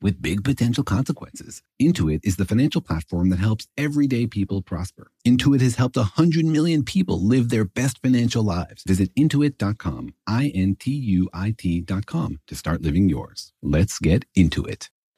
with big potential consequences. Intuit is the financial platform that helps everyday people prosper. Intuit has helped 100 million people live their best financial lives. Visit intuit.com, I N T U I T.com to start living yours. Let's get into it.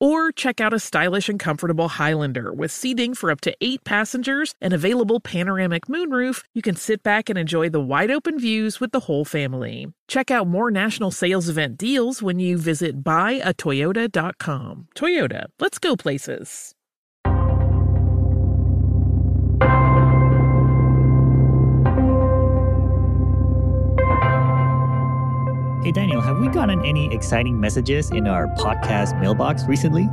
Or check out a stylish and comfortable Highlander with seating for up to eight passengers and available panoramic moonroof. You can sit back and enjoy the wide open views with the whole family. Check out more national sales event deals when you visit buyatoyota.com. Toyota. Let's go places. Hey, Daniel, have we gotten any exciting messages in our podcast mailbox recently?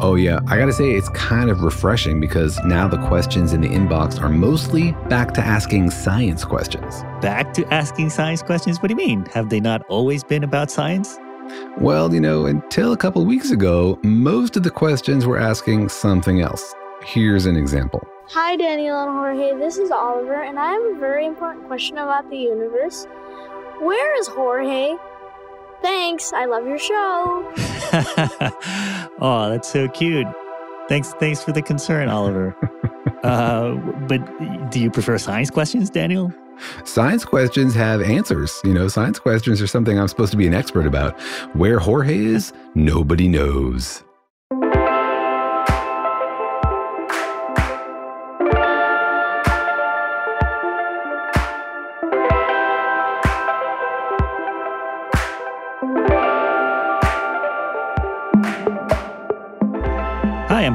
Oh, yeah. I got to say, it's kind of refreshing because now the questions in the inbox are mostly back to asking science questions. Back to asking science questions? What do you mean? Have they not always been about science? Well, you know, until a couple weeks ago, most of the questions were asking something else. Here's an example. Hi, Daniel and Jorge. This is Oliver, and I have a very important question about the universe. Where is Jorge? Thanks. I love your show. oh, that's so cute. Thanks, thanks for the concern, Oliver. uh, but do you prefer science questions, Daniel? Science questions have answers. You know, science questions are something I'm supposed to be an expert about. Where Jorge is, nobody knows.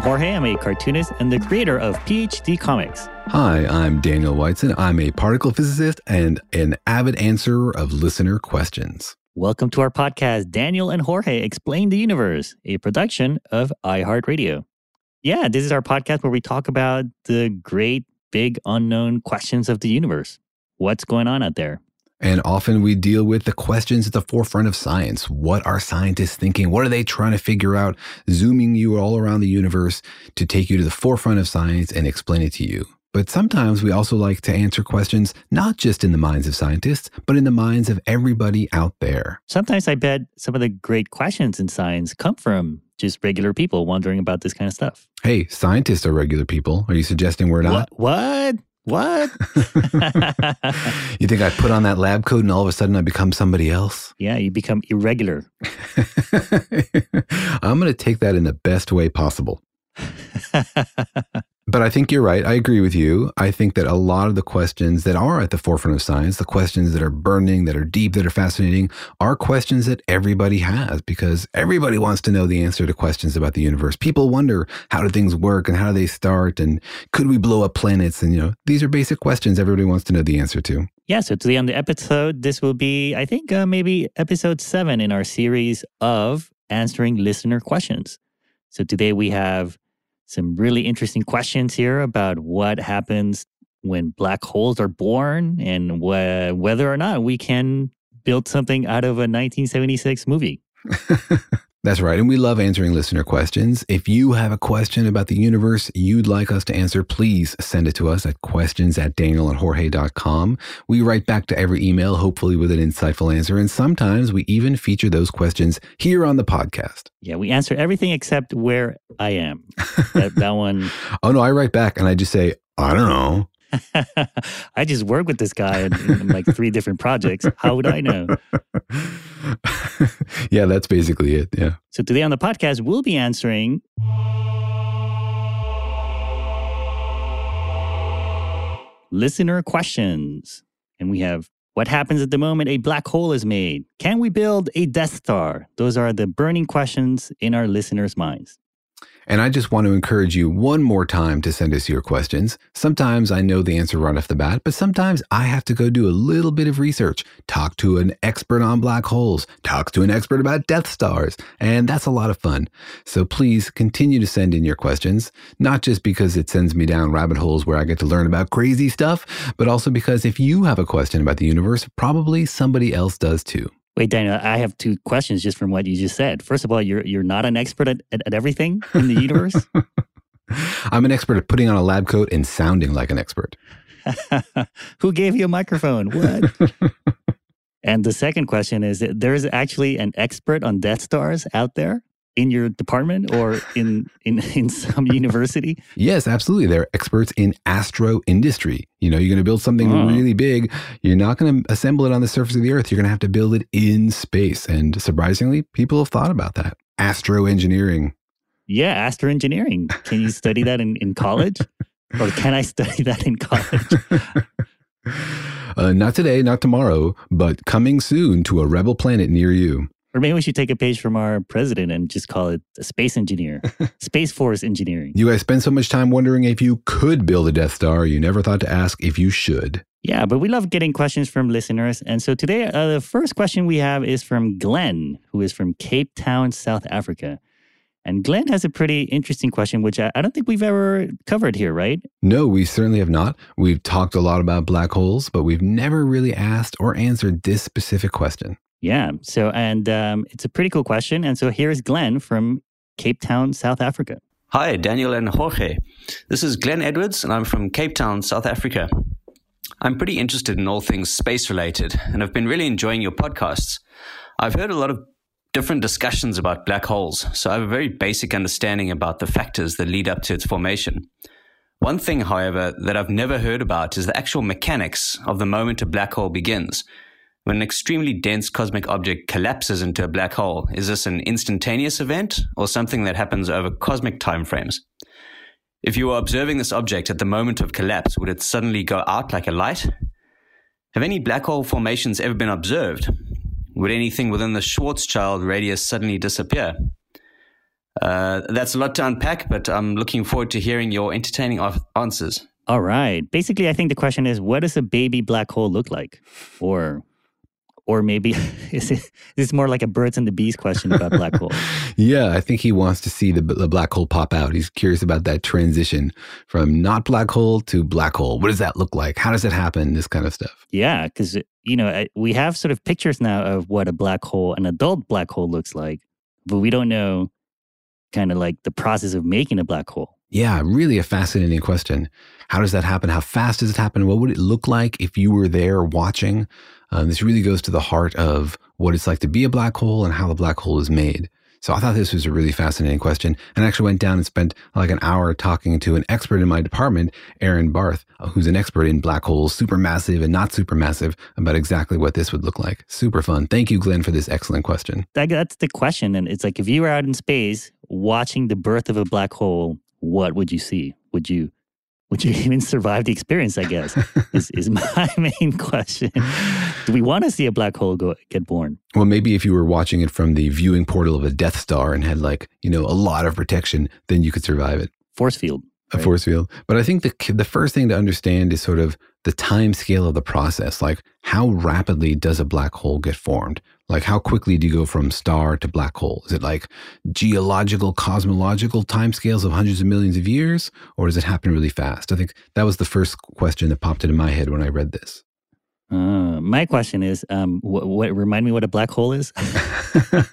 Jorge. I'm a cartoonist and the creator of PhD Comics. Hi, I'm Daniel Whiteson. I'm a particle physicist and an avid answerer of listener questions. Welcome to our podcast, Daniel and Jorge Explain the Universe, a production of iHeartRadio. Yeah, this is our podcast where we talk about the great, big, unknown questions of the universe. What's going on out there? And often we deal with the questions at the forefront of science. What are scientists thinking? What are they trying to figure out? Zooming you all around the universe to take you to the forefront of science and explain it to you. But sometimes we also like to answer questions not just in the minds of scientists, but in the minds of everybody out there. Sometimes I bet some of the great questions in science come from just regular people wondering about this kind of stuff. Hey, scientists are regular people. Are you suggesting we're not? What? What? you think I put on that lab coat and all of a sudden I become somebody else? Yeah, you become irregular. I'm going to take that in the best way possible. But I think you're right. I agree with you. I think that a lot of the questions that are at the forefront of science, the questions that are burning, that are deep, that are fascinating, are questions that everybody has because everybody wants to know the answer to questions about the universe. People wonder how do things work and how do they start and could we blow up planets? And, you know, these are basic questions everybody wants to know the answer to. Yeah, so today on the episode, this will be, I think, uh, maybe episode seven in our series of answering listener questions. So today we have some really interesting questions here about what happens when black holes are born and wh- whether or not we can build something out of a 1976 movie. That's right. And we love answering listener questions. If you have a question about the universe you'd like us to answer, please send it to us at questions at danielandjorge.com. We write back to every email, hopefully with an insightful answer. And sometimes we even feature those questions here on the podcast. Yeah, we answer everything except where I am. That, that one. oh, no, I write back and I just say, I don't know. I just work with this guy in, in like three different projects. How would I know? yeah, that's basically it. Yeah. So today on the podcast, we'll be answering listener questions. And we have what happens at the moment a black hole is made? Can we build a Death Star? Those are the burning questions in our listeners' minds. And I just want to encourage you one more time to send us your questions. Sometimes I know the answer right off the bat, but sometimes I have to go do a little bit of research, talk to an expert on black holes, talk to an expert about Death Stars, and that's a lot of fun. So please continue to send in your questions, not just because it sends me down rabbit holes where I get to learn about crazy stuff, but also because if you have a question about the universe, probably somebody else does too. Wait, Daniel, I have two questions just from what you just said. First of all, you're you're not an expert at, at, at everything in the universe. I'm an expert at putting on a lab coat and sounding like an expert. Who gave you a microphone? What? and the second question is there's actually an expert on Death Stars out there? In your department or in in in some university? Yes, absolutely. They're experts in astro industry. You know, you're going to build something oh. really big. You're not going to assemble it on the surface of the earth. You're going to have to build it in space. And surprisingly, people have thought about that. Astro engineering. Yeah, astro engineering. Can you study that in, in college? or can I study that in college? Uh, not today, not tomorrow, but coming soon to a rebel planet near you. Or maybe we should take a page from our president and just call it a space engineer, Space Force engineering. You guys spend so much time wondering if you could build a Death Star, you never thought to ask if you should. Yeah, but we love getting questions from listeners. And so today, uh, the first question we have is from Glenn, who is from Cape Town, South Africa. And Glenn has a pretty interesting question, which I, I, don't think we've ever covered here, right? No, we certainly have not. We've talked a lot about black holes, but we've never really asked or answered this specific question. Yeah. So, and um, it's a pretty cool question. And so here's Glenn from Cape Town, South Africa. Hi, Daniel and Jorge. This is Glenn Edwards, and I'm from Cape Town, South Africa. I'm pretty interested in all things space related, and I've been really enjoying your podcasts. I've heard a lot of different discussions about black holes, so I have a very basic understanding about the factors that lead up to its formation. One thing, however, that I've never heard about is the actual mechanics of the moment a black hole begins when an extremely dense cosmic object collapses into a black hole, is this an instantaneous event or something that happens over cosmic timeframes? If you were observing this object at the moment of collapse, would it suddenly go out like a light? Have any black hole formations ever been observed? Would anything within the Schwarzschild radius suddenly disappear? Uh, that's a lot to unpack, but I'm looking forward to hearing your entertaining answers. All right. Basically, I think the question is what does a baby black hole look like? Or or maybe is it is more like a birds and the bees question about black hole? yeah, I think he wants to see the, the black hole pop out. He's curious about that transition from not black hole to black hole. What does that look like? How does it happen? This kind of stuff. Yeah, because you know we have sort of pictures now of what a black hole, an adult black hole, looks like, but we don't know kind of like the process of making a black hole. Yeah, really a fascinating question. How does that happen? How fast does it happen? What would it look like if you were there watching? Um, this really goes to the heart of what it's like to be a black hole and how the black hole is made. So I thought this was a really fascinating question and I actually went down and spent like an hour talking to an expert in my department, Aaron Barth, uh, who's an expert in black holes, supermassive and not supermassive, about exactly what this would look like. Super fun. Thank you, Glenn, for this excellent question. That's the question. And it's like if you were out in space watching the birth of a black hole, what would you see? Would you would you even survive the experience? I guess is, is my main question. Do we want to see a black hole go get born? Well, maybe if you were watching it from the viewing portal of a Death Star and had like you know a lot of protection, then you could survive it. Force field. A force field. But I think the the first thing to understand is sort of the time scale of the process. Like how rapidly does a black hole get formed? Like, how quickly do you go from star to black hole? Is it like geological, cosmological timescales of hundreds of millions of years, or does it happen really fast? I think that was the first question that popped into my head when I read this. Uh, my question is, um, what, what, remind me what a black hole is, or,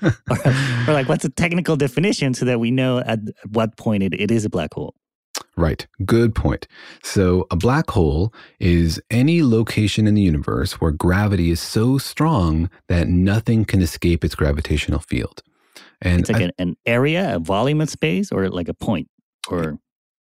or, like what's a technical definition so that we know at what point it, it is a black hole. Right. Good point. So, a black hole is any location in the universe where gravity is so strong that nothing can escape its gravitational field. And it's like I, an, an area, a volume of space, or like a point, or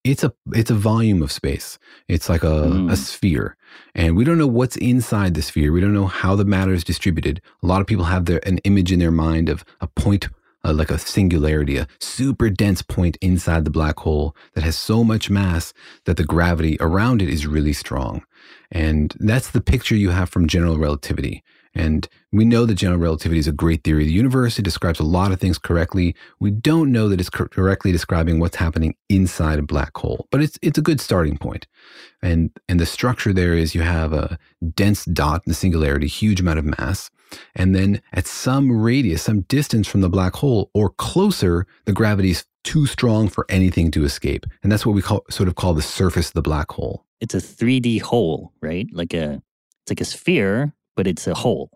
It's a it's a volume of space. It's like a, Mm. a sphere, and we don't know what's inside the sphere. We don't know how the matter is distributed. A lot of people have their an image in their mind of a point, like a singularity, a super dense point inside the black hole that has so much mass that the gravity around it is really strong, and that's the picture you have from general relativity. And we know that general relativity is a great theory of the universe. It describes a lot of things correctly. We don't know that it's cor- correctly describing what's happening inside a black hole, but it's it's a good starting point. And and the structure there is you have a dense dot in the singularity, huge amount of mass, and then at some radius, some distance from the black hole or closer, the gravity is too strong for anything to escape. And that's what we call sort of call the surface of the black hole. It's a 3D hole, right? Like a it's like a sphere, but it's a hole,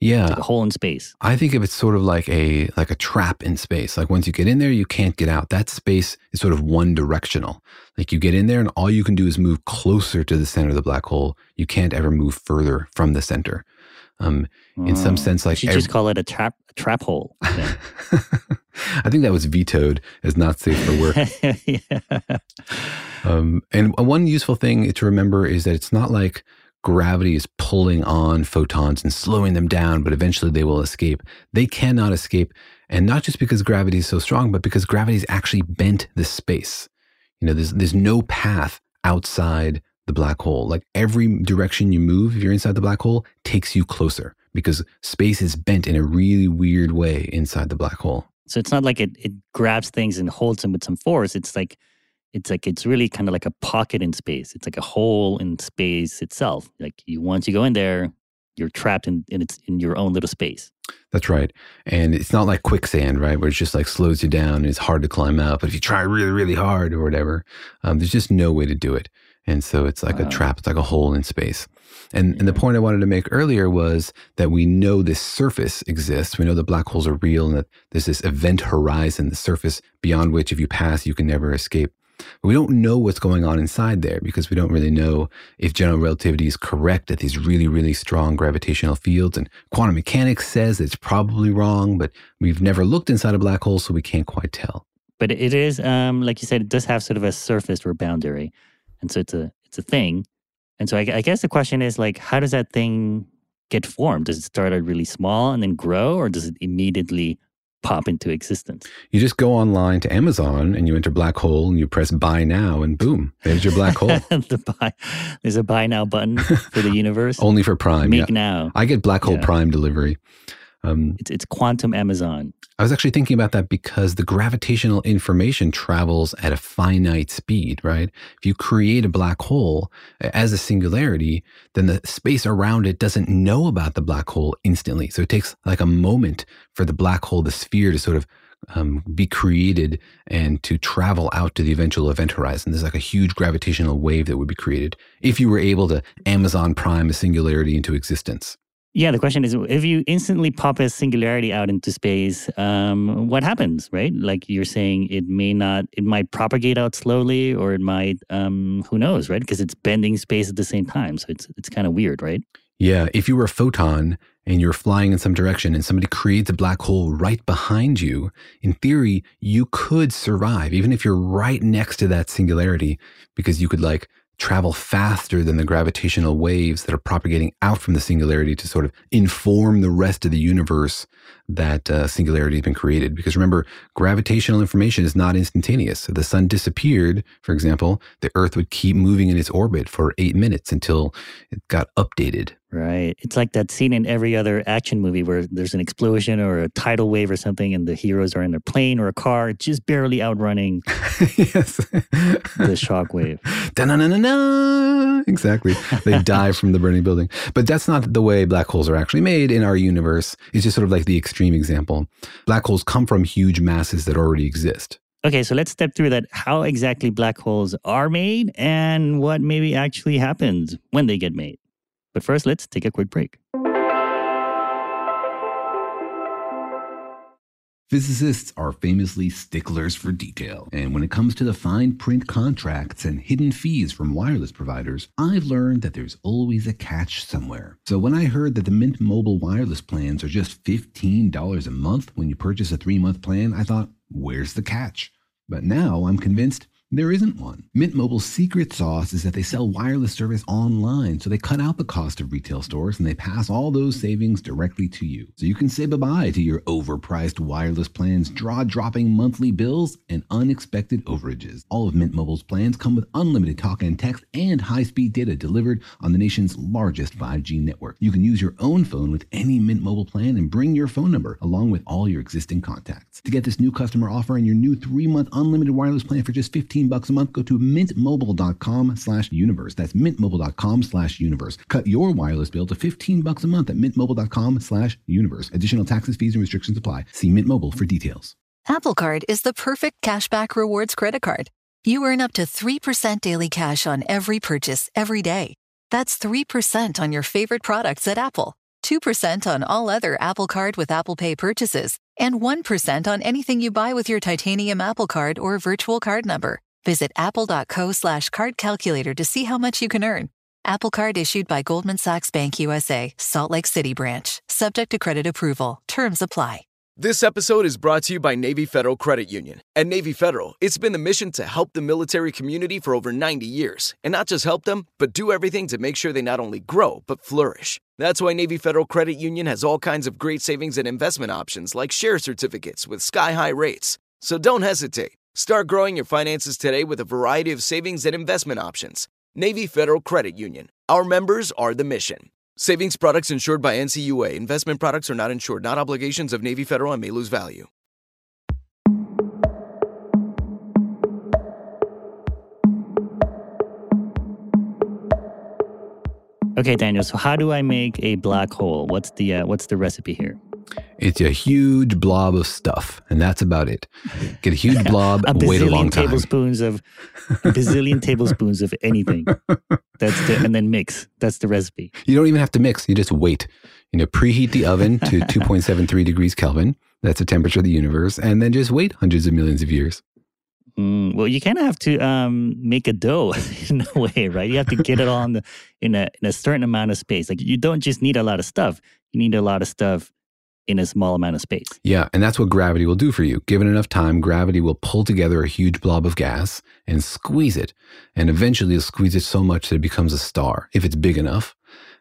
Yeah. like a hole in space. I think of it sort of like a like a trap in space. Like once you get in there, you can't get out. That space is sort of one directional. Like you get in there and all you can do is move closer to the center of the black hole. You can't ever move further from the center. Um, in some Oh, sense, like should ev- just call it a trap a trap hole. I think that was vetoed as not safe for work. yeah. Um, and one useful thing to remember is that it's not like gravity is pulling on photons and slowing them down, but eventually they will escape. They cannot escape. And not just because gravity is so strong, but because gravity's actually bent the space. You know, there's, there's no path outside the black hole. Like every direction you move, if you're inside the black hole, takes you closer because space is bent in a really weird way inside the black hole. So it's not like it, it grabs things and holds them with some force. It's like it's like it's really kind of like a pocket in space. It's like a hole in space itself. Like you once you go in there, you're trapped in, in its in your own little space. That's right. And it's not like quicksand, right? Where it's just like slows you down and it's hard to climb out. But if you try really, really hard or whatever, um, there's just no way to do it. And so it's like a trap. It's like a hole in space. And, and the point I wanted to make earlier was that we know this surface exists. We know that black holes are real and that there's this event horizon, the surface beyond which if you pass, you can never escape. But we don't know what's going on inside there because we don't really know if general relativity is correct at these really, really strong gravitational fields. And quantum mechanics says it's probably wrong, but we've never looked inside a black hole, so we can't quite tell. But it is, um, like you said, it does have sort of a surface or boundary, and so it's a it's a thing. And so I, I guess the question is like, how does that thing get formed? Does it start out really small and then grow, or does it immediately pop into existence? You just go online to Amazon and you enter black hole and you press buy now, and boom, there's your black hole. the buy, there's a buy now button for the universe. Only for Prime. Make yeah. now. I get black hole Yeah. Prime delivery. Um, It's it's quantum Amazon. I was actually thinking about that because the gravitational information travels at a finite speed, right? If you create a black hole as a singularity, then the space around it doesn't know about the black hole instantly. So it takes like a moment for the black hole, the sphere, to sort of um, be created and to travel out to the eventual event horizon. There's like a huge gravitational wave that would be created if you were able to Amazon prime a singularity into existence. Yeah, the question is if you instantly pop a singularity out into space, um, what happens, right? Like you're saying, it may not, it might propagate out slowly, or it might, um, who knows, right? Because it's bending space at the same time, so it's it's kind of weird, right? Yeah, if you were a photon and you're flying in some direction and somebody creates a black hole right behind you, in theory, you could survive, even if you're right next to that singularity, because you could like travel faster than the gravitational waves that are propagating out from the singularity to sort of inform the rest of the universe that uh, singularity has been created. Because remember, gravitational information is not instantaneous. If the sun disappeared, for example, the Earth would keep moving in its orbit for eight minutes until it got updated. Right. It's like that scene in every other action movie where there's an explosion or a tidal wave or something, and the heroes are in a plane or a car, just barely outrunning yes. the shock wave. Da-na-na-na-na. Exactly. They die from the burning building. But that's not the way black holes are actually made in our universe. It's just sort of like the extreme example. Black holes come from huge masses that already exist. Okay, so let's step through that. How exactly black holes are made and what maybe actually happens when they get made. But first, let's take a quick break. Physicists are famously sticklers for detail, and when it comes to the fine print contracts and hidden fees from wireless providers, I've learned that there's always a catch somewhere. So when I heard that the Mint Mobile wireless plans are just $15 a month when you purchase a three month plan, I thought, where's the catch? But now I'm convinced There isn't one. Mint Mobile's secret sauce is that they sell wireless service online, so they cut out the cost of retail stores and they pass all those savings directly to you. So you can say bye-bye to your overpriced wireless plans, jaw-dropping monthly bills, and unexpected overages. All of Mint Mobile's plans come with unlimited talk and text and high-speed data delivered on the nation's largest 5G network. You can use your own phone with any Mint Mobile plan and bring your phone number along with all your existing contacts. To get this new customer offer and your new three-month unlimited wireless plan for just 15 bucks a month, go to mintmobile.com slash universe. That's mintmobile.com slash universe. Cut your wireless bill to 15 bucks a month at mintmobile.com slash universe. Additional taxes, fees, and restrictions apply. See Mint Mobile for details. Apple Card is the perfect cashback rewards credit card. You earn up to 3% daily cash on every purchase every day. That's 3% on your favorite products at Apple, 2% on all other Apple Card with Apple Pay purchases, and 1% on anything you buy with your titanium Apple Card or virtual card number. Visit apple.co slash card calculator to see how much you can earn. Apple Card issued by Goldman Sachs Bank USA, Salt Lake City branch, subject to credit approval. Terms apply. This episode is brought to you by Navy Federal Credit Union. At Navy Federal, it's been the mission to help the military community for over 90 years. And not just help them, but do everything to make sure they not only grow, but flourish. That's why Navy Federal Credit Union has all kinds of great savings and investment options like share certificates with sky high rates. So don't hesitate. Start growing your finances today with a variety of savings and investment options. Navy Federal Credit Union. Our members are the mission. Savings products insured by NCUA. Investment products are not insured, not obligations of Navy Federal and may lose value. Okay, Daniel. So how do I make a black hole? What's the uh, what's the recipe here? It's a huge blob of stuff, and that's about it. Get a huge blob, a wait a long time. tablespoons of a bazillion tablespoons of anything. That's the and then mix. That's the recipe. You don't even have to mix. You just wait. You know, preheat the oven to 2.73 degrees Kelvin. That's the temperature of the universe, and then just wait hundreds of millions of years. Mm, well, you kind of have to um, make a dough in a way, right? You have to get it on the, in a in a certain amount of space. Like you don't just need a lot of stuff; you need a lot of stuff in a small amount of space. Yeah, and that's what gravity will do for you. Given enough time, gravity will pull together a huge blob of gas and squeeze it, and eventually it'll squeeze it so much that it becomes a star if it's big enough,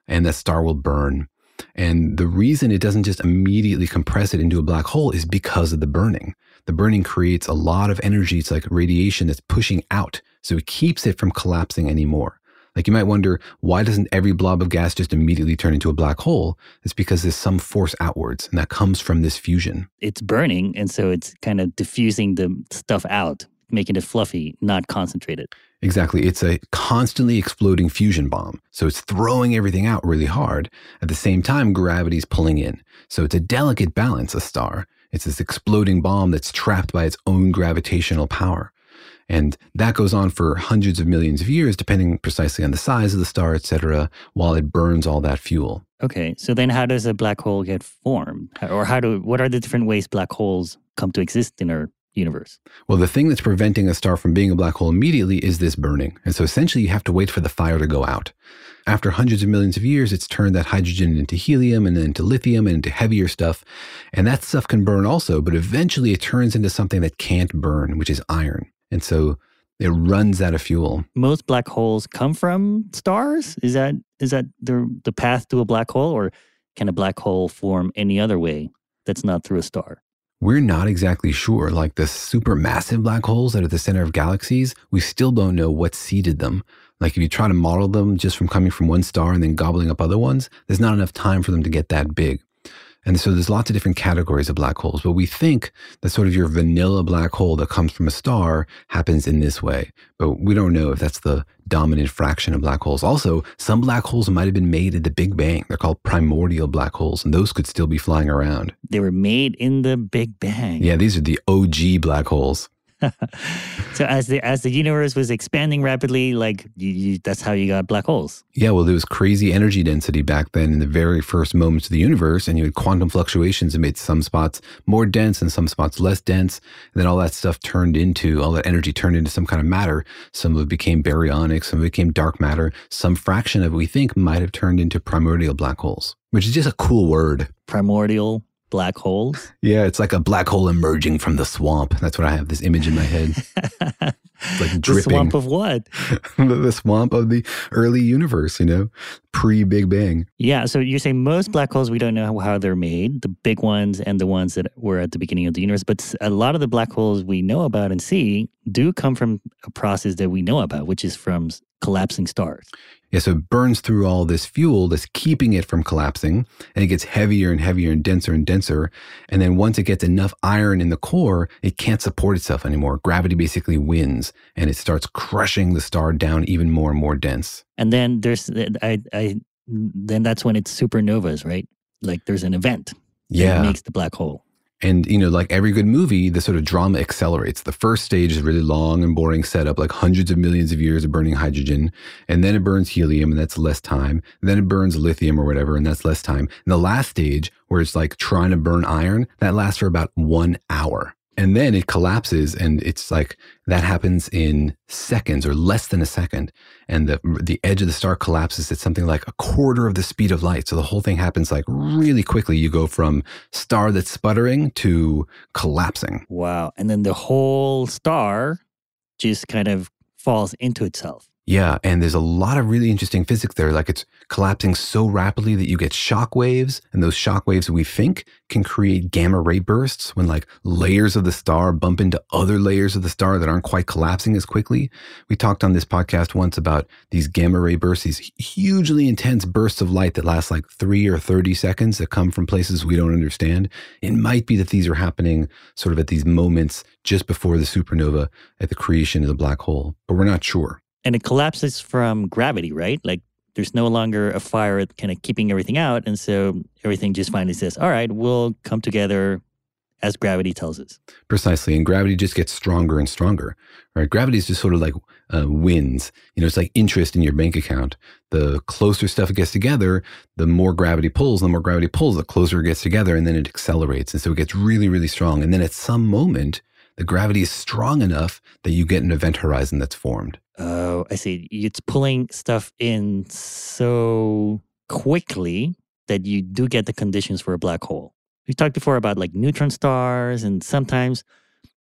and that star will burn. And the reason it doesn't just immediately compress it into a black hole is because of the burning. The burning creates a lot of energy. It's like radiation that's pushing out. So it keeps it from collapsing anymore. Like you might wonder, why doesn't every blob of gas just immediately turn into a black hole? It's because there's some force outwards, and that comes from this fusion. It's burning, and so it's kind of diffusing the stuff out, making it fluffy, not concentrated. Exactly. It's a constantly exploding fusion bomb. So it's throwing everything out really hard. At the same time, gravity's pulling in. So it's a delicate balance, a star. It's this exploding bomb that's trapped by its own gravitational power. And that goes on for hundreds of millions of years, depending precisely on the size of the star, et cetera, while it burns all that fuel. Okay, so then how does a black hole get formed? Or how do what are the different ways black holes come to exist in our universe? Well, the thing that's preventing a star from being a black hole immediately is this burning. And so essentially you have to wait for the fire to go out. After hundreds of millions of years, it's turned that hydrogen into helium and then into lithium and into heavier stuff. And that stuff can burn also, but eventually it turns into something that can't burn, which is iron. And so it runs out of fuel. Most black holes come from stars? Is that is that the the path to a black hole or can a black hole form any other way that's not through a star? We're not exactly sure. Like the supermassive black holes that are at the center of galaxies, we still don't know what seeded them. Like if you try to model them just from coming from one star and then gobbling up other ones, there's not enough time for them to get that big. And so there's lots of different categories of black holes, but we think that sort of your vanilla black hole that comes from a star happens in this way. But we don't know if that's the dominant fraction of black holes. Also, some black holes might have been made at the Big Bang. They're called primordial black holes, and those could still be flying around. They were made in the Big Bang. Yeah, these are the OG black holes. So as the as the universe was expanding rapidly, like you, you, that's how you got black holes. Yeah, well, there was crazy energy density back then in the very first moments of the universe, and you had quantum fluctuations that made some spots more dense and some spots less dense. And then all that stuff turned into all that energy turned into some kind of matter. Some of it became baryonic, some of it became dark matter. Some fraction of it we think might have turned into primordial black holes, which is just a cool word. Primordial black holes. Yeah, it's like a black hole emerging from the swamp. That's what I have this image in my head. like dripping. The swamp of what? the swamp of the early universe, you know, pre Big Bang. Yeah, so you're saying most black holes we don't know how they're made, the big ones and the ones that were at the beginning of the universe, but a lot of the black holes we know about and see do come from a process that we know about, which is from collapsing stars. Yeah, so it burns through all this fuel that's keeping it from collapsing, and it gets heavier and heavier and denser and denser. And then once it gets enough iron in the core, it can't support itself anymore. Gravity basically wins, and it starts crushing the star down even more and more dense. And then there's I I then that's when it's supernovas, right? Like there's an event that Yeah. makes the black hole. And, you know, like every good movie, the sort of drama accelerates. The first stage is really long and boring setup, like hundreds of millions of years of burning hydrogen. And then it burns helium, and that's less time. And then it burns lithium or whatever, and that's less time. And the last stage, where it's like trying to burn iron, that lasts for about one hour. And then it collapses, and it's like that happens in seconds or less than a second. And the, the edge of the star collapses at something like a quarter of the speed of light. So the whole thing happens like really quickly. You go from star that's sputtering to collapsing. Wow. And then the whole star just kind of falls into itself. Yeah, and there's a lot of really interesting physics there. Like it's collapsing so rapidly that you get shock waves, and those shock waves we think can create gamma ray bursts when like layers of the star bump into other layers of the star that aren't quite collapsing as quickly. We talked on this podcast once about these gamma ray bursts, these hugely intense bursts of light that last like three or 30 seconds that come from places we don't understand. It might be that these are happening sort of at these moments just before the supernova at the creation of the black hole, but we're not sure. And it collapses from gravity, right? Like there's no longer a fire kind of keeping everything out. And so everything just finally says, all right, we'll come together as gravity tells us. Precisely. And gravity just gets stronger and stronger, right? Gravity is just sort of like uh, winds. You know, it's like interest in your bank account. The closer stuff gets together, the more gravity pulls. The more gravity pulls, the closer it gets together, and then it accelerates. And so it gets really, really strong. And then at some moment, the gravity is strong enough that you get an event horizon that's formed. Oh, I see. It's pulling stuff in so quickly that you do get the conditions for a black hole. We talked before about like neutron stars, and sometimes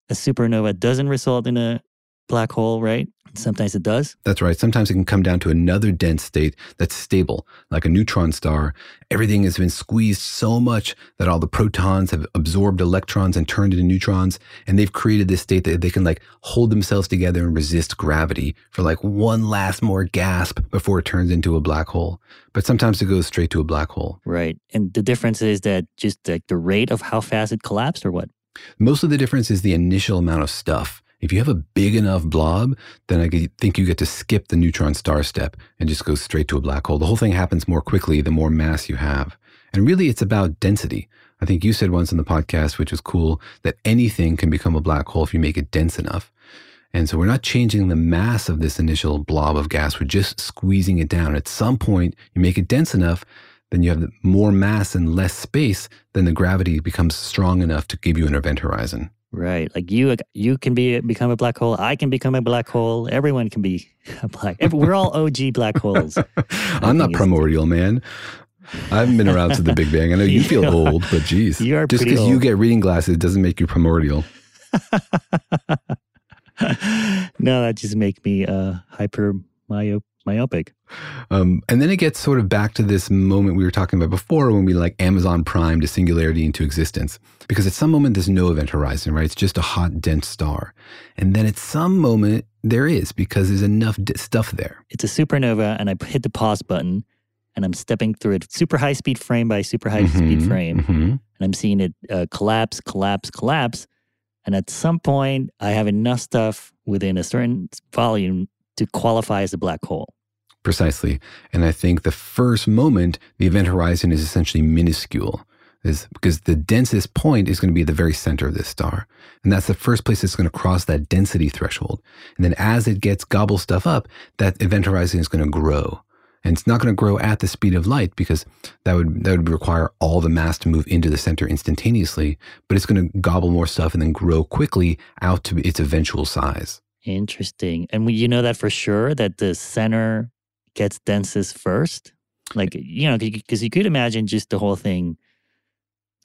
a supernova doesn't result in a black hole, right? Sometimes it does. That's right. Sometimes it can come down to another dense state that's stable, like a neutron star. Everything has been squeezed so much that all the protons have absorbed electrons and turned into neutrons. And they've created this state that they can like hold themselves together and resist gravity for like one last more gasp before it turns into a black hole. But sometimes it goes straight to a black hole. Right. And the difference is that just like the rate of how fast it collapsed or what? Most of the difference is the initial amount of stuff. If you have a big enough blob, then I think you get to skip the neutron star step and just go straight to a black hole. The whole thing happens more quickly the more mass you have. And really, it's about density. I think you said once in the podcast, which was cool, that anything can become a black hole if you make it dense enough. And so we're not changing the mass of this initial blob of gas, we're just squeezing it down. At some point, you make it dense enough, then you have more mass and less space, then the gravity becomes strong enough to give you an event horizon. Right. Like you you can be become a black hole. I can become a black hole. Everyone can be a black. We're all OG black holes. I'm not primordial, man. I haven't been around to the Big Bang. I know you feel are- old, but geez. you are Just because you get reading glasses doesn't make you primordial. no, that just make me uh hyper myop- myopic. Um, and then it gets sort of back to this moment we were talking about before when we like Amazon Prime to singularity into existence. Because at some moment there's no event horizon, right? It's just a hot, dense star. And then at some moment there is because there's enough d- stuff there. It's a supernova, and I hit the pause button, and I'm stepping through it super high speed frame by super high speed Mhm, frame, mhm. and I'm seeing it uh, collapse, collapse, collapse. And at some point, I have enough stuff within a certain volume to qualify as a black hole. Precisely. And I think the first moment, the event horizon is essentially minuscule. Is because the densest point is going to be at the very center of this star. And that's the first place it's going to cross that density threshold. And then as it gets gobble stuff up, that event horizon is going to grow. And it's not going to grow at the speed of light because that would that would require all the mass to move into the center instantaneously, but it's going to gobble more stuff and then grow quickly out to its eventual size. Interesting. And we, you know that for sure that the center gets densest first? Like, you know, because you could imagine just the whole thing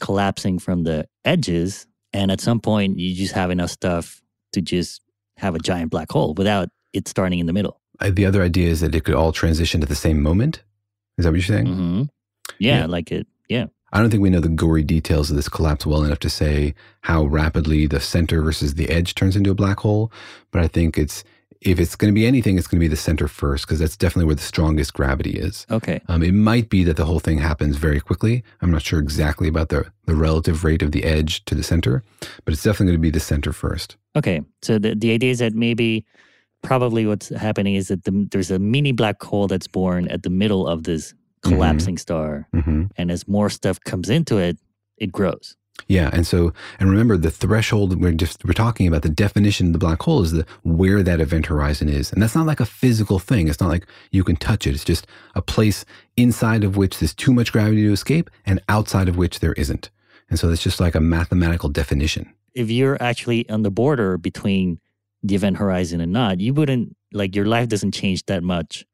collapsing from the edges. And at some point, you just have enough stuff to just have a giant black hole without it starting in the middle. Uh, The other idea is that it could all transition at the same moment. Is that what you're saying? hmm Yeah, Yeah. like it. Yeah. I don't think we know the gory details of this collapse well enough to say how rapidly the center versus the edge turns into a black hole. But I think it's if it's going to be anything, it's going to be the center first because that's definitely where the strongest gravity is. Okay. Um, it might be that the whole thing happens very quickly. I'm not sure exactly about the, the relative rate of the edge to the center, but it's definitely going to be the center first. Okay. So the, the idea is that maybe, probably what's happening is that the, there's a mini black hole that's born at the middle of this collapsing star. hmm And as more stuff comes into it, it grows. Yeah, and so and remember the threshold we're just we're talking about the definition of the black hole is the where that event horizon is, and that's not like a physical thing. It's not like you can touch it. It's just a place inside of which there's too much gravity to escape, and outside of which there isn't. And so it's just like a mathematical definition. If you're actually on the border between the event horizon and not, you wouldn't like your life doesn't change that much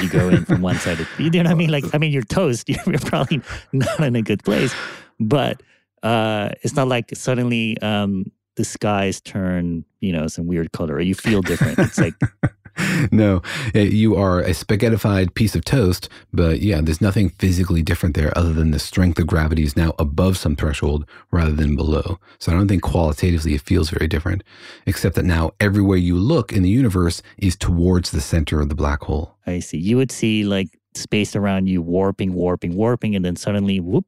you go in from one side. To, you know what I mean? Like, I mean, you're toast. You're probably not in a good place, but uh, it's not like suddenly um, the skies turn, you know, some weird color or you feel different. It's like, no, eh, you are a spaghettified piece of toast, but yeah, there's nothing physically different there other than the strength of gravity is now above some threshold rather than below. So I don't think qualitatively it feels very different, except that now everywhere you look in the universe is towards the center of the black hole. I see. You would see like space around you warping, warping, warping, and then suddenly, whoop,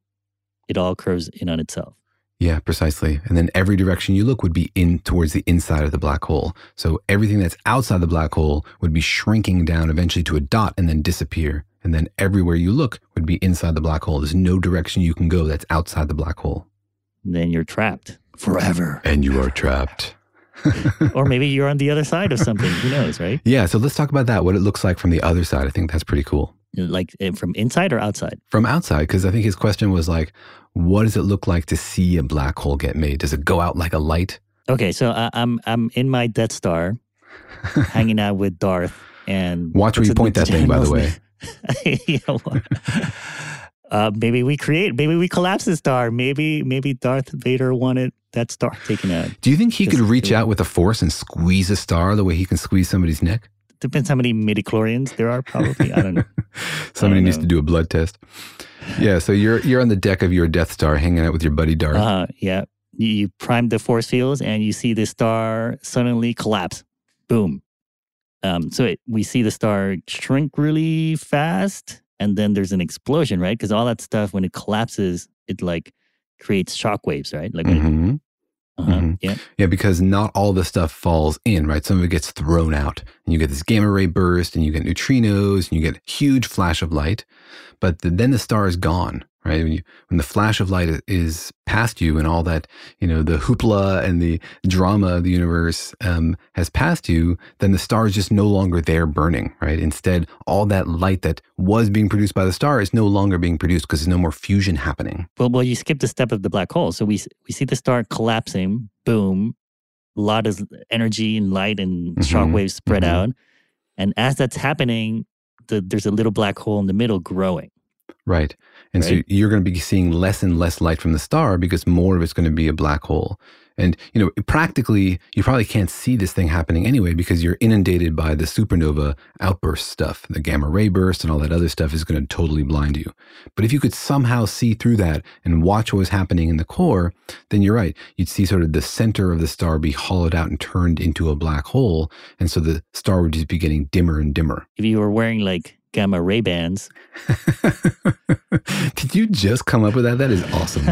it all curves in on itself. Yeah, precisely. And then every direction you look would be in towards the inside of the black hole. So everything that's outside the black hole would be shrinking down eventually to a dot and then disappear. And then everywhere you look would be inside the black hole. There's no direction you can go that's outside the black hole. then you're trapped forever. And you are trapped. or maybe you're on the other side of something. Who knows, right? Yeah, so let's talk about that, what it looks like from the other side. I think that's pretty cool. Like eh, from inside or outside? From outside, because I think his question was like, what does it look like to see a black hole get made? Does it go out like a light? Okay, so I, I'm I'm in my Death Star, hanging out with Darth, and Watch where you point that thing, by the way. you know? Uh, maybe we create, maybe we collapse the star. Maybe, maybe Darth Vader wanted that star taken out. Do you think he could reach out with a force and squeeze a star the way he can squeeze somebody's neck? Depends how many midichlorians there are. Probably, I don't know. Somebody don't needs know. to do a blood test. Yeah, so you're you're on the deck of your Death Star hanging out with your buddy Darth. Uh, yeah, you, you prime the force fields, and you see the star suddenly collapse. Boom. Um, so it, we see the star shrink really fast, and then there's an explosion, right? Because all that stuff, when it collapses, it like creates shock waves, right? Like, when it-. Uh-huh, Mhm. yeah. Yeah, because not all the stuff falls in, right? Some of it gets thrown out, and you get this gamma ray burst, and you get neutrinos, and you get huge flash of light. But the, then the star is gone, right? When you when the flash of light is past you, and all that, you know, the hoopla and the drama of the universe um, has passed you, then the star is just no longer there burning, right? Instead, all that light that was being produced by the star is no longer being produced because there's no more fusion happening. Well, well, you skipped a step of the black hole. So we we see the star collapsing. Boom, a lot of energy and light and shock Mhm, waves spread mhm. out, and as that's happening, the, there's a little black hole in the middle growing. Right. And so you're going to be seeing less and less light from the star because more of it's going to be a black hole. And, you know, practically, you probably can't see this thing happening anyway because you're inundated by the supernova outburst stuff. The gamma ray burst and all that other stuff is going to totally blind you. But if you could somehow see through that and watch what was happening in the core, then you're right. You'd see sort of the center of the star be hollowed out and turned into a black hole. And so the star would just be getting dimmer and dimmer. If you were wearing like gamma ray bands, Did you just come up with that? That is awesome.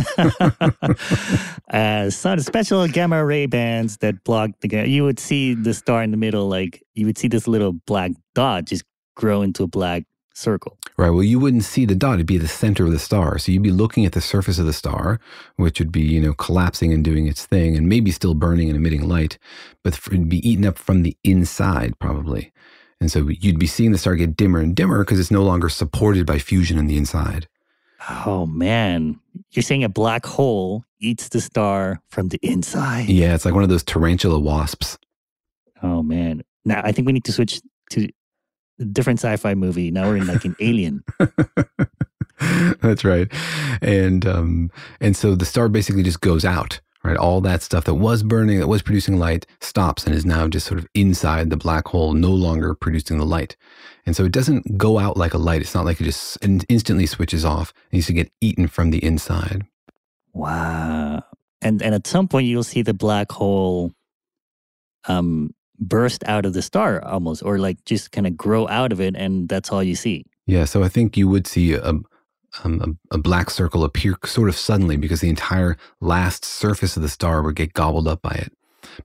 uh, some special gamma ray bands that block the ga- you would see the star in the middle, like you would see this little black dot just grow into a black circle. Right. Well, you wouldn't see the dot. It'd be the center of the star. So you'd be looking at the surface of the star, which would be, you know, collapsing and doing its thing and maybe still burning and emitting light, but it'd be eaten up from the inside, probably. And so you'd be seeing the star get dimmer and dimmer because it's no longer supported by fusion in the inside. Oh man, you're saying a black hole eats the star from the inside. Yeah. It's like one of those tarantula wasps. Oh man. Now I think we need to switch to a different sci-fi movie. Now we're in like an alien. That's right. And um, and so the star basically just goes out, right? All that stuff that was burning, that was producing light, stops and is now just sort of inside the black hole, no longer producing the light. And so it doesn't go out like a light. It's not like it just instantly switches off. It needs to get eaten from the inside. Wow. And and at some point you'll see the black hole um burst out of the star almost or like just kind of grow out of it and that's all you see. Yeah, so I think you would see a, um, a, a, black circle appear sort of suddenly because the entire last surface of the star would get gobbled up by it.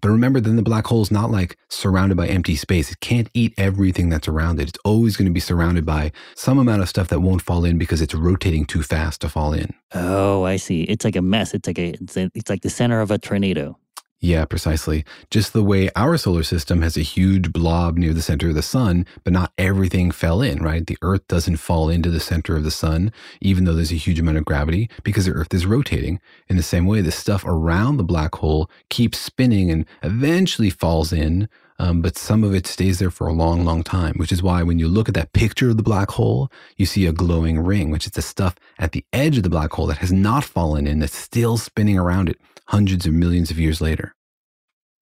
But remember, then the black hole is not like surrounded by empty space. It can't eat everything that's around it. It's always going to be surrounded by some amount of stuff that won't fall in because it's rotating too fast to fall in. Oh, I see. It's like a mess. It's like a, it's, a, it's like the center of a tornado. Yeah, precisely. Just the way our solar system has a huge blob near the center of the sun, but not everything fell in, right? The Earth doesn't fall into the center of the sun, even though there's a huge amount of gravity, because the Earth is rotating. In the same way, the stuff around the black hole keeps spinning and eventually falls in, um, but some of it stays there for a long, long time, which is why when you look at that picture of the black hole, you see a glowing ring, which is the stuff at the edge of the black hole that has not fallen in, that's still spinning around it hundreds of millions of years later.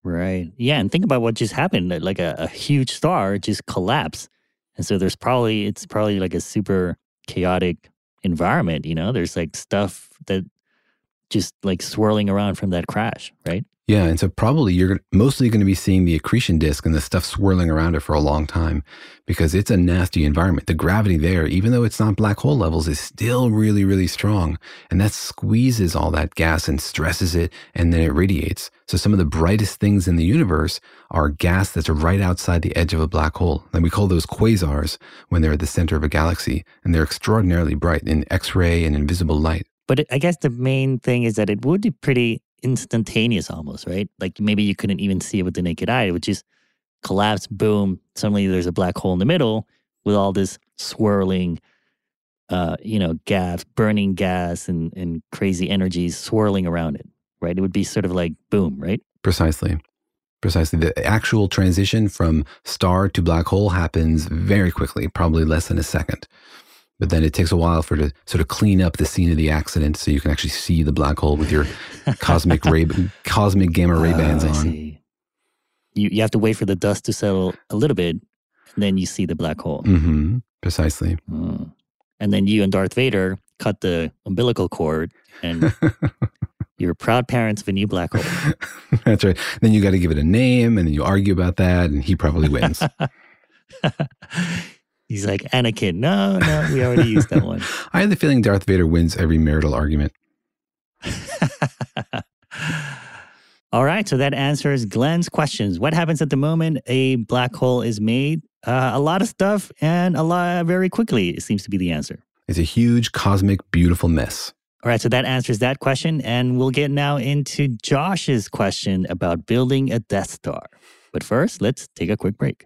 Right. Yeah. And think about what just happened. Like a, a huge star just collapsed. And so there's probably, it's probably like a super chaotic environment. You know, there's like stuff that just like swirling around from that crash, right? Yeah, and so probably you're mostly going to be seeing the accretion disk and the stuff swirling around it for a long time because it's a nasty environment. The gravity there, even though it's not black hole levels, is still really, really strong. And that squeezes all that gas and stresses it, and then it radiates. So some of the brightest things in the universe are gas that's right outside the edge of a black hole. And we call those quasars when they're at the center of a galaxy, and they're extraordinarily bright in X ray and invisible light. But I guess the main thing is that it would be pretty instantaneous almost, right? Like maybe you couldn't even see it with the naked eye, which is collapse, boom, suddenly there's a black hole in the middle with all this swirling, uh, you know, gas, burning gas and, and crazy energies swirling around it, right? It would be sort of like boom, right? Precisely. Precisely. The actual transition from star to black hole happens very quickly, probably less than a second. But then it takes a while for it to sort of clean up the scene of the accident, so you can actually see the black hole with your cosmic ray, cosmic gamma ray bands oh, on. You you have to wait for the dust to settle a little bit, and then you see the black hole. Mm-hmm. Precisely. Mm. And then you and Darth Vader cut the umbilical cord, and you're proud parents of a new black hole. That's right. Then you got to give it a name, and then you argue about that, and he probably wins. He's like, Anakin, no, no, we already used that one. I have the feeling Darth Vader wins every marital argument. All right, so that answers Glenn's questions. What happens at the moment a black hole is made? Uh, a lot of stuff and a lot very quickly, it seems to be the answer. It's a huge, cosmic, beautiful mess. All right, so that answers that question. And we'll get now into Josh's question about building a Death Star. But first, let's take a quick break.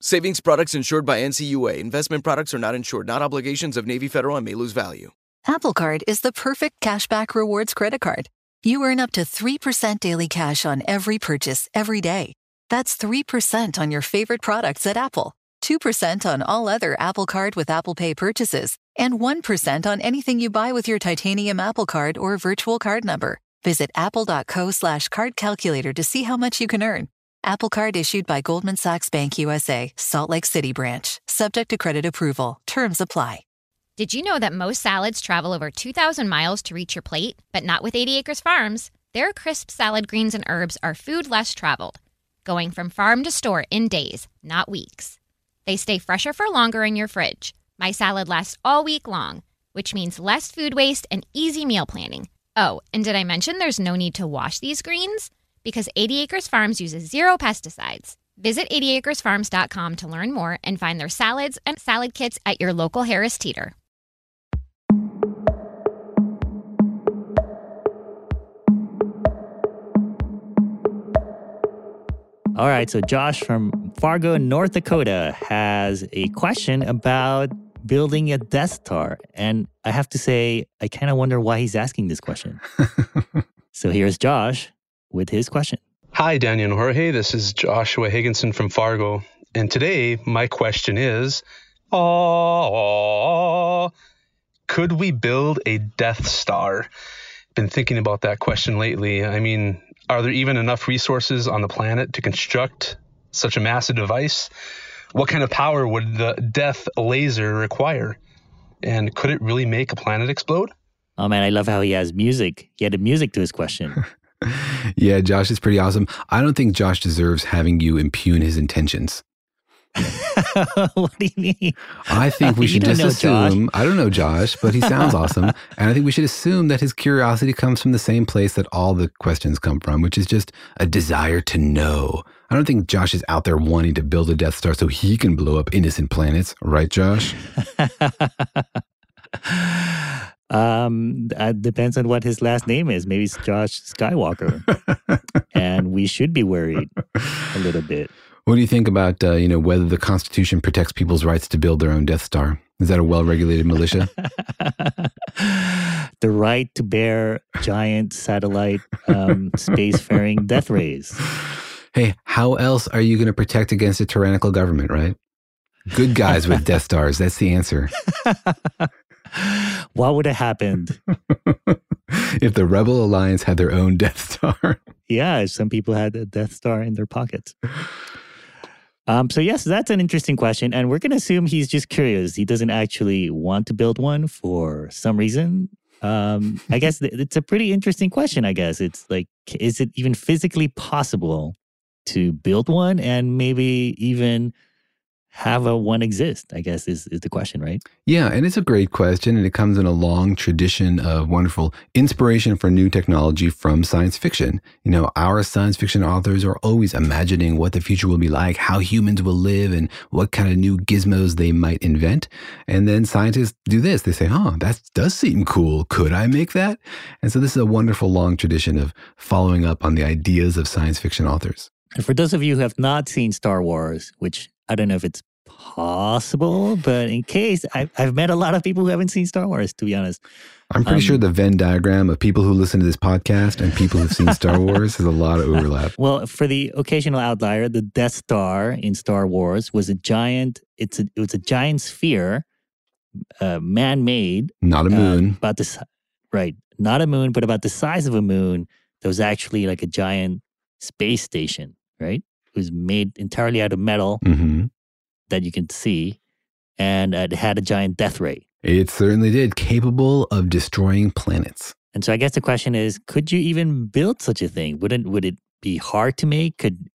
Savings products insured by NCUA. Investment products are not insured, not obligations of Navy Federal and may lose value. Apple Card is the perfect cashback rewards credit card. You earn up to 3% daily cash on every purchase every day. That's 3% on your favorite products at Apple, 2% on all other Apple Card with Apple Pay purchases, and 1% on anything you buy with your titanium Apple Card or virtual card number. Visit apple.co slash card calculator to see how much you can earn. Apple Card issued by Goldman Sachs Bank USA, Salt Lake City branch. Subject to credit approval. Terms apply. Did you know that most salads travel over 2,000 miles to reach your plate? But not with 80 Acres Farms. Their crisp salad greens and herbs are food less traveled, going from farm to store in days, not weeks. They stay fresher for longer in your fridge. My salad lasts all week long, which means less food waste and easy meal planning. Oh, and did I mention there's no need to wash these greens? because 80 Acres Farms uses zero pesticides. Visit 80acresfarms.com to learn more and find their salads and salad kits at your local Harris Teeter. All right, so Josh from Fargo, North Dakota has a question about building a Death Star. And I have to say, I kind of wonder why he's asking this question. so here's Josh with his question. Hi, Daniel and Jorge. This is Joshua Higginson from Fargo. And today, my question is oh, could we build a Death Star? Been thinking about that question lately. I mean, are there even enough resources on the planet to construct such a massive device? What kind of power would the death laser require? And could it really make a planet explode? Oh man, I love how he has music. He added music to his question. yeah, Josh is pretty awesome. I don't think Josh deserves having you impugn his intentions. what do you mean? I think we should just assume. I don't know Josh, but he sounds awesome, and I think we should assume that his curiosity comes from the same place that all the questions come from, which is just a desire to know. I don't think Josh is out there wanting to build a Death Star so he can blow up innocent planets, right, Josh? Um, that depends on what his last name is. Maybe it's Josh Skywalker, and we should be worried a little bit. What do you think about uh, you know whether the Constitution protects people's rights to build their own Death Star? Is that a well-regulated militia? the right to bear giant satellite um, spacefaring death rays. Hey, how else are you going to protect against a tyrannical government? Right? Good guys with Death Stars. That's the answer. What would have happened if the Rebel Alliance had their own Death Star? yeah, some people had a Death Star in their pockets. Um, so yes, that's an interesting question, and we're going to assume he's just curious. He doesn't actually want to build one for some reason. Um, I guess th- it's a pretty interesting question. I guess it's like, is it even physically possible to build one, and maybe even have a one exist? I guess is, is the question, right? Yeah, and it's a great question, and it comes in a long tradition of wonderful inspiration for new technology from science fiction. You know, our science fiction authors are always imagining what the future will be like, how humans will live, and what kind of new gizmos they might invent. And then scientists do this. They say, huh, that does seem cool. Could I make that? And so this is a wonderful long tradition of following up on the ideas of science fiction authors. And for those of you who have not seen Star Wars, which I don't know if it's possible, but in case, I've, I've met a lot of people who haven't seen Star Wars, to be honest. I'm pretty um, sure the Venn diagram of people who listen to this podcast and people who've seen Star Wars has a lot of overlap. Well, for the occasional outlier, the Death Star in Star Wars was a giant. It's a it was a giant sphere, uh, man-made, not a moon. Uh, about this, right? Not a moon, but about the size of a moon. That was actually like a giant space station, right? Was made entirely out of metal. Mm-hmm that you can see, and it had a giant death ray. It certainly did, capable of destroying planets. And so I guess the question is, could you even build such a thing? Wouldn't would it be hard to make? Could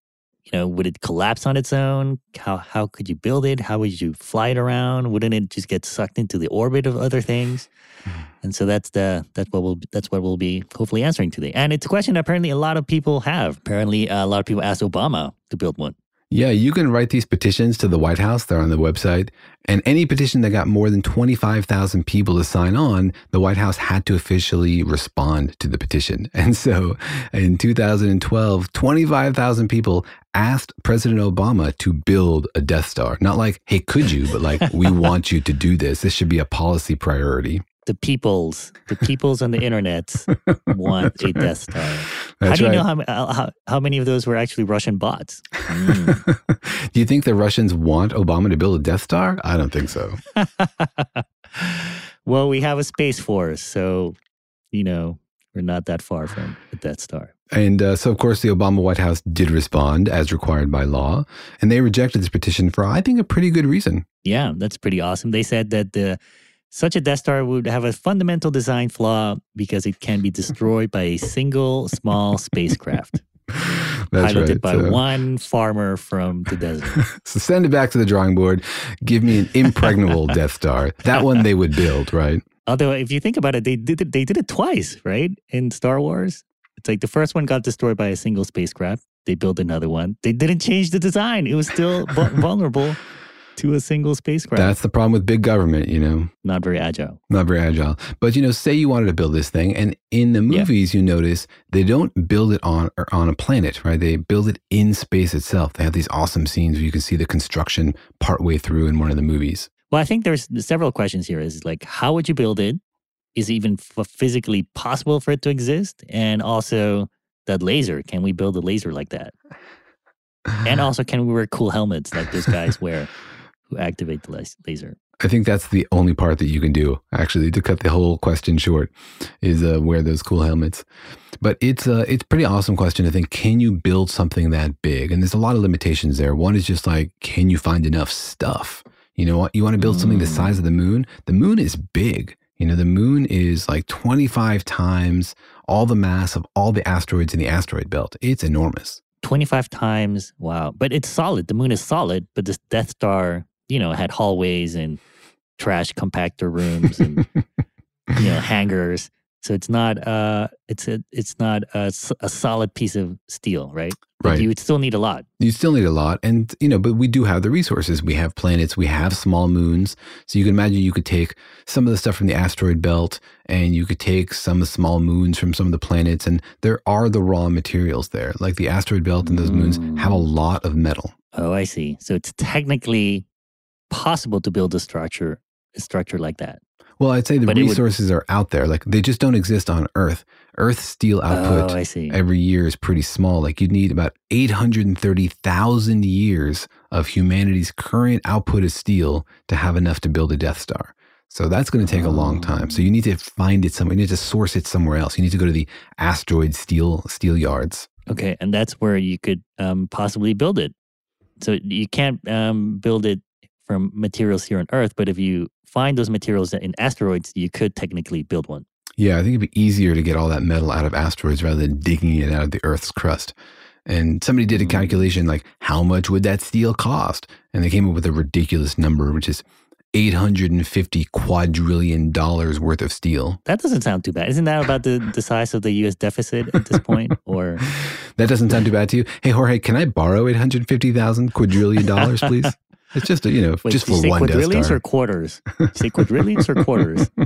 you know, would it collapse on its own? How how could you build it? How would you fly it around? Wouldn't it just get sucked into the orbit of other things? Mm-hmm. And so that's the that's what we'll that's what we'll be hopefully answering today. And it's a question apparently a lot of people have. Apparently, uh, a lot of people asked Obama to build one. Yeah, you can write these petitions to the White House. They're on the website. And any petition that got more than 25,000 people to sign on, the White House had to officially respond to the petition. And so in 2012, 25,000 people asked President Obama to build a Death Star. Not like, hey, could you, but like, we want you to do this. This should be a policy priority the peoples, the peoples on the internet want a Death Star. That's how do you right. know how, uh, how, how many of those were actually Russian bots? Mm. do you think the Russians want Obama to build a Death Star? I don't think so. well, we have a space force, so you know we're not that far from a Death Star. And uh, so, of course, the Obama White House did respond as required by law, and they rejected this petition for, I think, a pretty good reason. Yeah, that's pretty awesome. They said that the such a Death Star would have a fundamental design flaw because it can be destroyed by a single small spacecraft. That's piloted right. by uh, one farmer from the desert. so send it back to the drawing board. Give me an impregnable Death Star. That one they would build, right? Although, if you think about it, they did it. They did it twice, right? In Star Wars, it's like the first one got destroyed by a single spacecraft. They built another one. They didn't change the design. It was still vulnerable to a single spacecraft. That's the problem with big government, you know. Not very agile. Not very agile. But you know, say you wanted to build this thing, and in the movies, yeah. you notice they don't build it on on a planet, right? They build it in space itself. They have these awesome scenes where you can see the construction partway through in one of the movies. Well, I think there's several questions here. Is like, how would you build it? Is it even physically possible for it to exist? And also, that laser. Can we build a laser like that? and also, can we wear cool helmets like those guys wear who activate the laser? I think that's the only part that you can do, actually, to cut the whole question short, is uh, wear those cool helmets. But it's a uh, it's pretty awesome question to think: Can you build something that big? And there's a lot of limitations there. One is just like, can you find enough stuff? You know what? You want to build something the mm. size of the moon? The moon is big. You know, the moon is like 25 times all the mass of all the asteroids in the asteroid belt. It's enormous. 25 times. Wow. But it's solid. The moon is solid, but this Death Star, you know, had hallways and trash compactor rooms and, you know, hangars. So it's not uh it's a it's not a, a solid piece of steel, right? Right. You would still need a lot. You still need a lot, and you know, but we do have the resources. We have planets. We have small moons. So you can imagine you could take some of the stuff from the asteroid belt, and you could take some of the small moons from some of the planets, and there are the raw materials there. Like the asteroid belt and those moons have a mm. lot of metal. Oh, I see. So it's technically possible to build a structure a structure like that. Well, I'd say the but resources would, are out there. Like they just don't exist on Earth. Earth steel output oh, every year is pretty small. Like you'd need about 830,000 years of humanity's current output of steel to have enough to build a Death Star. So that's going to take oh. a long time. So you need to find it somewhere. You need to source it somewhere else. You need to go to the asteroid steel steel yards. Okay, and that's where you could um, possibly build it. So you can't um, build it from materials here on Earth, but if you find those materials in asteroids, you could technically build one. Yeah, I think it'd be easier to get all that metal out of asteroids rather than digging it out of the Earth's crust. And somebody did a mm. calculation like, how much would that steel cost? And they came up with a ridiculous number, which is 850 quadrillion dollars worth of steel. That doesn't sound too bad. Isn't that about the, the size of the US deficit at this point? Or that doesn't sound too bad to you? Hey Jorge, can I borrow 850,000 quadrillion dollars, please? It's just a, you know Wait, just for one quadrillions or quarters. say quadrillions or quarters.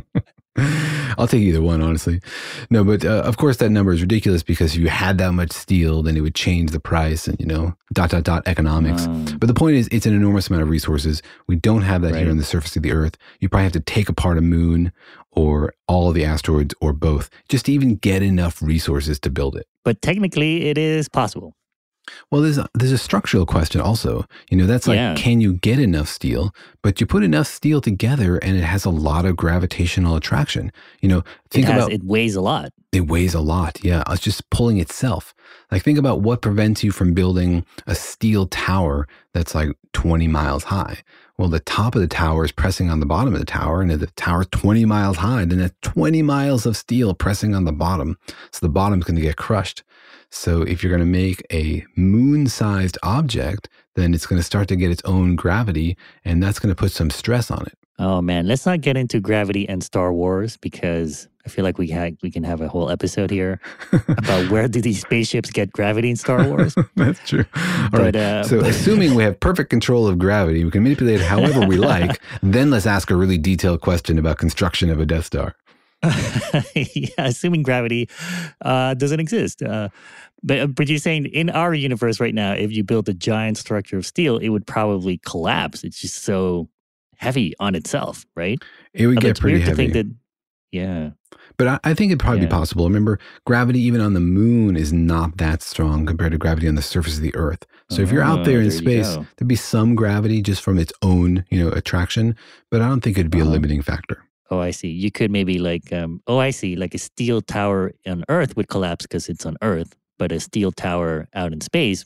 I'll take either one, honestly. No, but uh, of course that number is ridiculous because if you had that much steel, then it would change the price and you know dot dot dot economics. Um, but the point is, it's an enormous amount of resources. We don't have that right. here on the surface of the Earth. You probably have to take apart a moon or all of the asteroids or both just to even get enough resources to build it. But technically, it is possible. Well, there's a, there's a structural question also. You know, that's like, yeah. can you get enough steel? But you put enough steel together, and it has a lot of gravitational attraction. You know, think it has, about it weighs a lot. It weighs a lot. Yeah, it's just pulling itself. Like think about what prevents you from building a steel tower that's like 20 miles high. Well, the top of the tower is pressing on the bottom of the tower, and if the tower's 20 miles high, then that's 20 miles of steel pressing on the bottom. So the bottom's going to get crushed. So if you're going to make a moon sized object, then it's going to start to get its own gravity, and that's going to put some stress on it. Oh man, let's not get into gravity and Star Wars because I feel like we ha- we can have a whole episode here about where do these spaceships get gravity in Star Wars. That's true. All but, right. uh, so, assuming we have perfect control of gravity, we can manipulate it however we like. then let's ask a really detailed question about construction of a Death Star. yeah, assuming gravity uh, doesn't exist. Uh, but, uh, but you're saying in our universe right now, if you built a giant structure of steel, it would probably collapse. It's just so heavy on itself, right? It would get pretty heavy. That, yeah. But I, I think it'd probably yeah. be possible. Remember, gravity even on the moon is not that strong compared to gravity on the surface of the Earth. So if you're out there in oh, there space, there'd be some gravity just from its own, you know, attraction. But I don't think it'd be uh-huh. a limiting factor. Oh, I see. You could maybe like, um, oh, I see. Like a steel tower on Earth would collapse because it's on Earth, but a steel tower out in space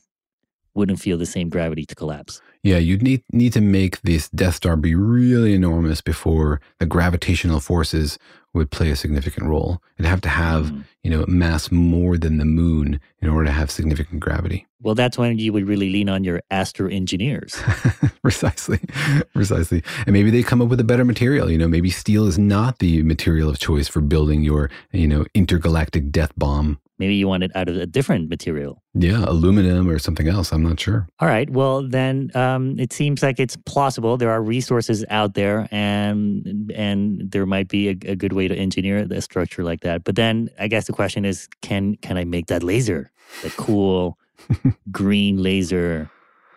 wouldn't feel the same gravity to collapse. Yeah, you'd need need to make this Death Star be really enormous before the gravitational forces would play a significant role. It'd have to have, mm. you know, mass more than the moon in order to have significant gravity. Well, that's when you would really lean on your astro engineers. Precisely. Precisely. And maybe they come up with a better material. You know, maybe steel is not the material of choice for building your, you know, intergalactic death bomb Maybe you want it out of a different material. Yeah, aluminum or something else. I'm not sure. All right. Well, then um, it seems like it's plausible. There are resources out there, and and there might be a, a good way to engineer a structure like that. But then I guess the question is, can can I make that laser, the cool green laser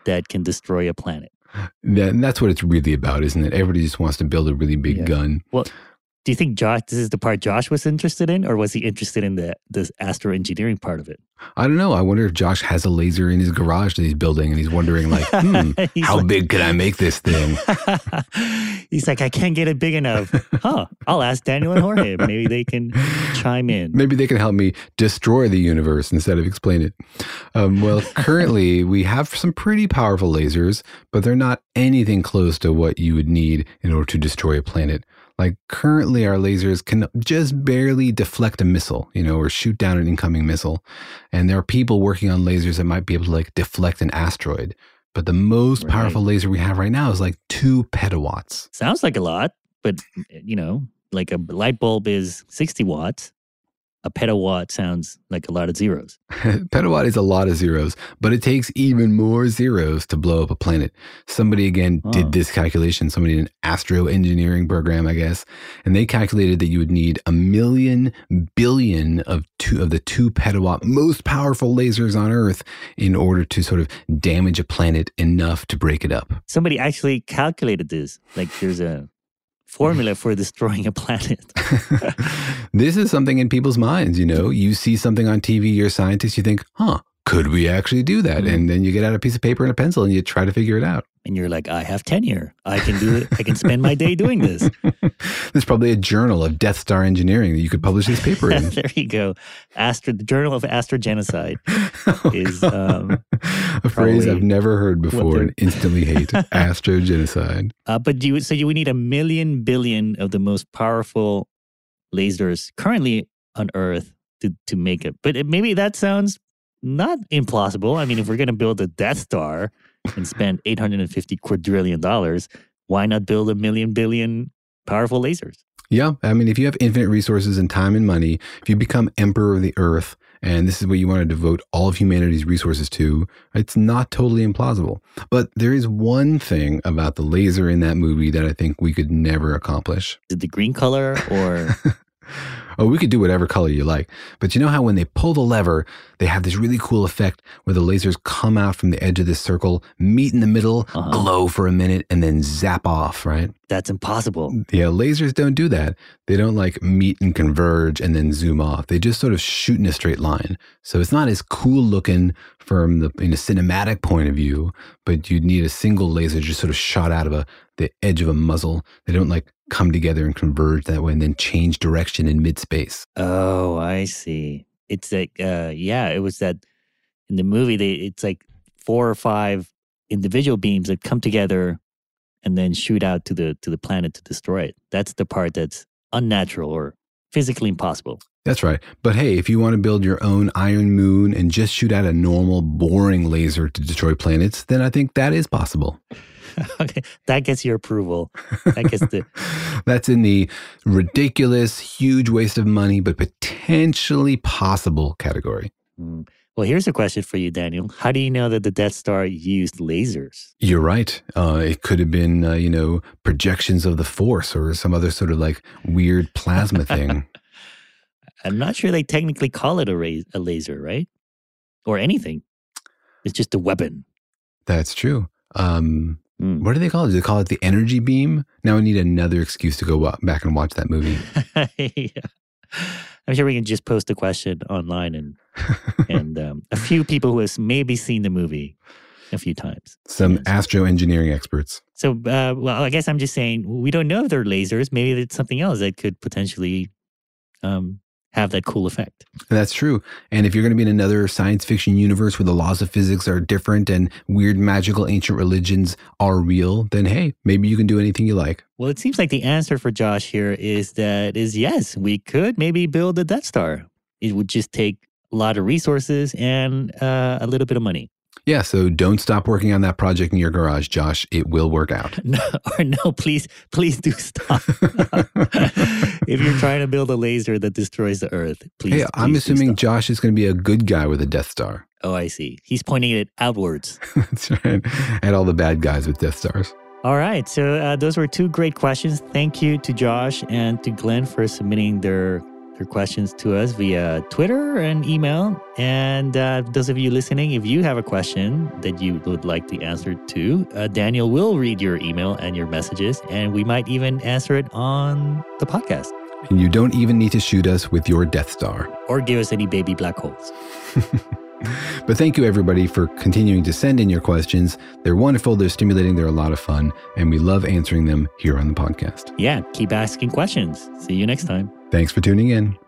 that can destroy a planet? That, and that's what it's really about, isn't it? Everybody just wants to build a really big Yeah. gun. Well, do you think Josh? This is the part Josh was interested in, or was he interested in the the astro engineering part of it? I don't know. I wonder if Josh has a laser in his garage that he's building and he's wondering, like, hmm, He's how like- big can I make this thing? He's like, I can't get it big enough. Huh? I'll ask Daniel and Jorge. Maybe they can chime in. Maybe they can help me destroy the universe instead of explain it. Um, well, currently we have some pretty powerful lasers, but they're not anything close to what you would need in order to destroy a planet. Like currently, our lasers can just barely deflect a missile, you know, or shoot down an incoming missile. And there are people working on lasers that might be able to like deflect an asteroid. But the most Right. powerful laser we have right now is like two petawatts. Sounds like a lot, but you know, like a light bulb is 60 watts. A petawatt sounds like a lot of zeros. Petawatt is a lot of zeros, but it takes even more zeros to blow up a planet. Somebody again Oh. did this calculation. Somebody in an astro engineering program, I guess, and they calculated that you would need a million billion of two of the two petawatt most powerful lasers on Earth in order to sort of damage a planet enough to break it up. Somebody actually calculated this. Like there's a formula for destroying a planet. this is something in people's minds, you know. You see something on TV, you're a scientist, you think, huh, could we actually do that? Mhm. And then you get out a piece of paper and a pencil and you try to figure it out. And you're like, I have tenure. I can do it. I can spend my day doing this. There's probably a journal of Death Star engineering that you could publish this paper in. there you go. Astro, the Journal of Astrogenocide is um, a phrase I've never heard before and instantly hate astrogenocide. Uh, but you so you would need a million billion of the most powerful lasers currently on Earth to to make it. But it, maybe that sounds not implausible. I mean, if we're going to build a Death Star and spend eight hundred and fifty quadrillion dollars, why not build a million billion powerful lasers? Yeah, I mean, if you have infinite resources and time and money, if you become emperor of the earth, and this is what you want to devote all of humanity's resources to, it's not totally implausible. But there is one thing about the laser in that movie that I think we could never accomplish. Is it the green color or Oh, we could do whatever color you like. But you know how when they pull the lever, they have this really cool effect where the lasers come out from the edge of this circle, meet in the middle, Uh-huh. glow for a minute, and then zap off, right? that's impossible? Yeah, lasers don't do that. They don't like meet and converge and then zoom off. They just sort of shoot in a straight line. So it's not as cool looking from the in a cinematic point of view, but you'd need a single laser just sort of shot out of a the edge of a muzzle. They don't like come together and converge that way and then change direction in mid space. Oh, I see. It's like, uh, yeah, it was that in the movie. They it's like four or five individual beams that come together and then shoot out to the to the planet to destroy it. That's the part that's unnatural or physically impossible. That's right. But hey, if you want to build your own iron moon and just shoot out a normal boring laser to destroy planets, then I think that is possible. okay, that gets your approval. That gets the That's in the ridiculous, huge waste of money, but potentially possible category. Mm. Well, here's a question for you, Daniel. How do you know that the Death Star used lasers? You're right. Uh, it could have been, uh, you know, projections of the Force or some other sort of like weird plasma thing. I'm not sure they technically call it a, ra- a laser, right? Or anything. It's just a weapon. That's true. Um, Mm. what do they call it? Do they call it the energy beam? Now we need another excuse to go back and watch that movie. yeah. I'm sure we can just post a question online and and um, a few people who has maybe seen the movie a few times. Some astro engineering experts. So, uh, well, I guess I'm just saying we don't know if they're lasers. Maybe it's something else that could potentially um, have that cool effect. That's true. And if you're going to be in another science fiction universe where the laws of physics are different and weird magical ancient religions are real, then hey, maybe you can do anything you like. Well, it seems like the answer for Josh here is that is yes, we could maybe build a Death Star. It would just take a lot of resources and uh, a little bit of money. Yeah, so don't stop working on that project in your garage, Josh. It will work out. No, or no, please, please do stop. if you're trying to build a laser that destroys the Earth, please. Hey, I'm assuming. Josh is going to be a good guy with a Death Star. Oh, I see. He's pointing it outwards. That's right. And all the bad guys with Death Stars. All right. So uh, those were two great questions. Thank you to Josh and to Glenn for submitting their their questions to us via Twitter and email. And uh, those of you listening, if you have a question that you would like the answer to, uh, Daniel will read your email and your messages, and we might even answer it on the podcast And you don't even need to shoot us with your Death Star. or give us any baby black holes. But thank you, everybody, for continuing to send in your questions. They're wonderful, they're stimulating, they're a lot of fun, and we love answering them here on the podcast. Yeah, keep asking questions. See you next time. Thanks for tuning in.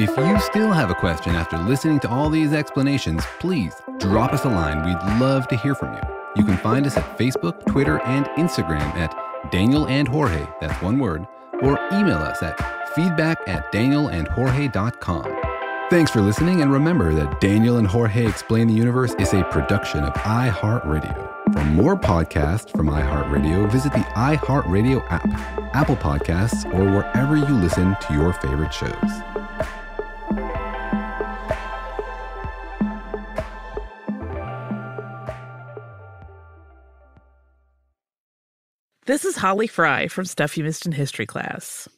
If you still have a question after listening to all these explanations, please drop us a line. We'd love to hear from you. You can find us at Facebook, Twitter, and Instagram at Daniel and Jorge, that's one word, or email us at feedback at danielandjorge.com. Thanks for listening, and remember that Daniel and Jorge Explain the Universe is a production of iHeartRadio. For more podcasts from iHeartRadio, visit the iHeartRadio app, Apple Podcasts, or wherever you listen to your favorite shows. This is Holly Fry from Stuff You Missed in History class.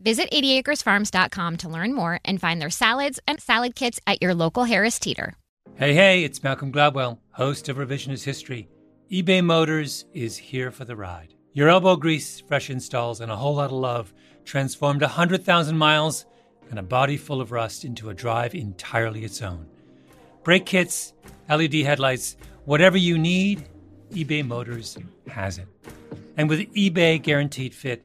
Visit 80acresfarms.com to learn more and find their salads and salad kits at your local Harris Teeter. Hey, hey, it's Malcolm Gladwell, host of Revisionist History. eBay Motors is here for the ride. Your elbow grease, fresh installs, and a whole lot of love transformed 100,000 miles and a body full of rust into a drive entirely its own. Brake kits, LED headlights, whatever you need, eBay Motors has it. And with eBay Guaranteed Fit,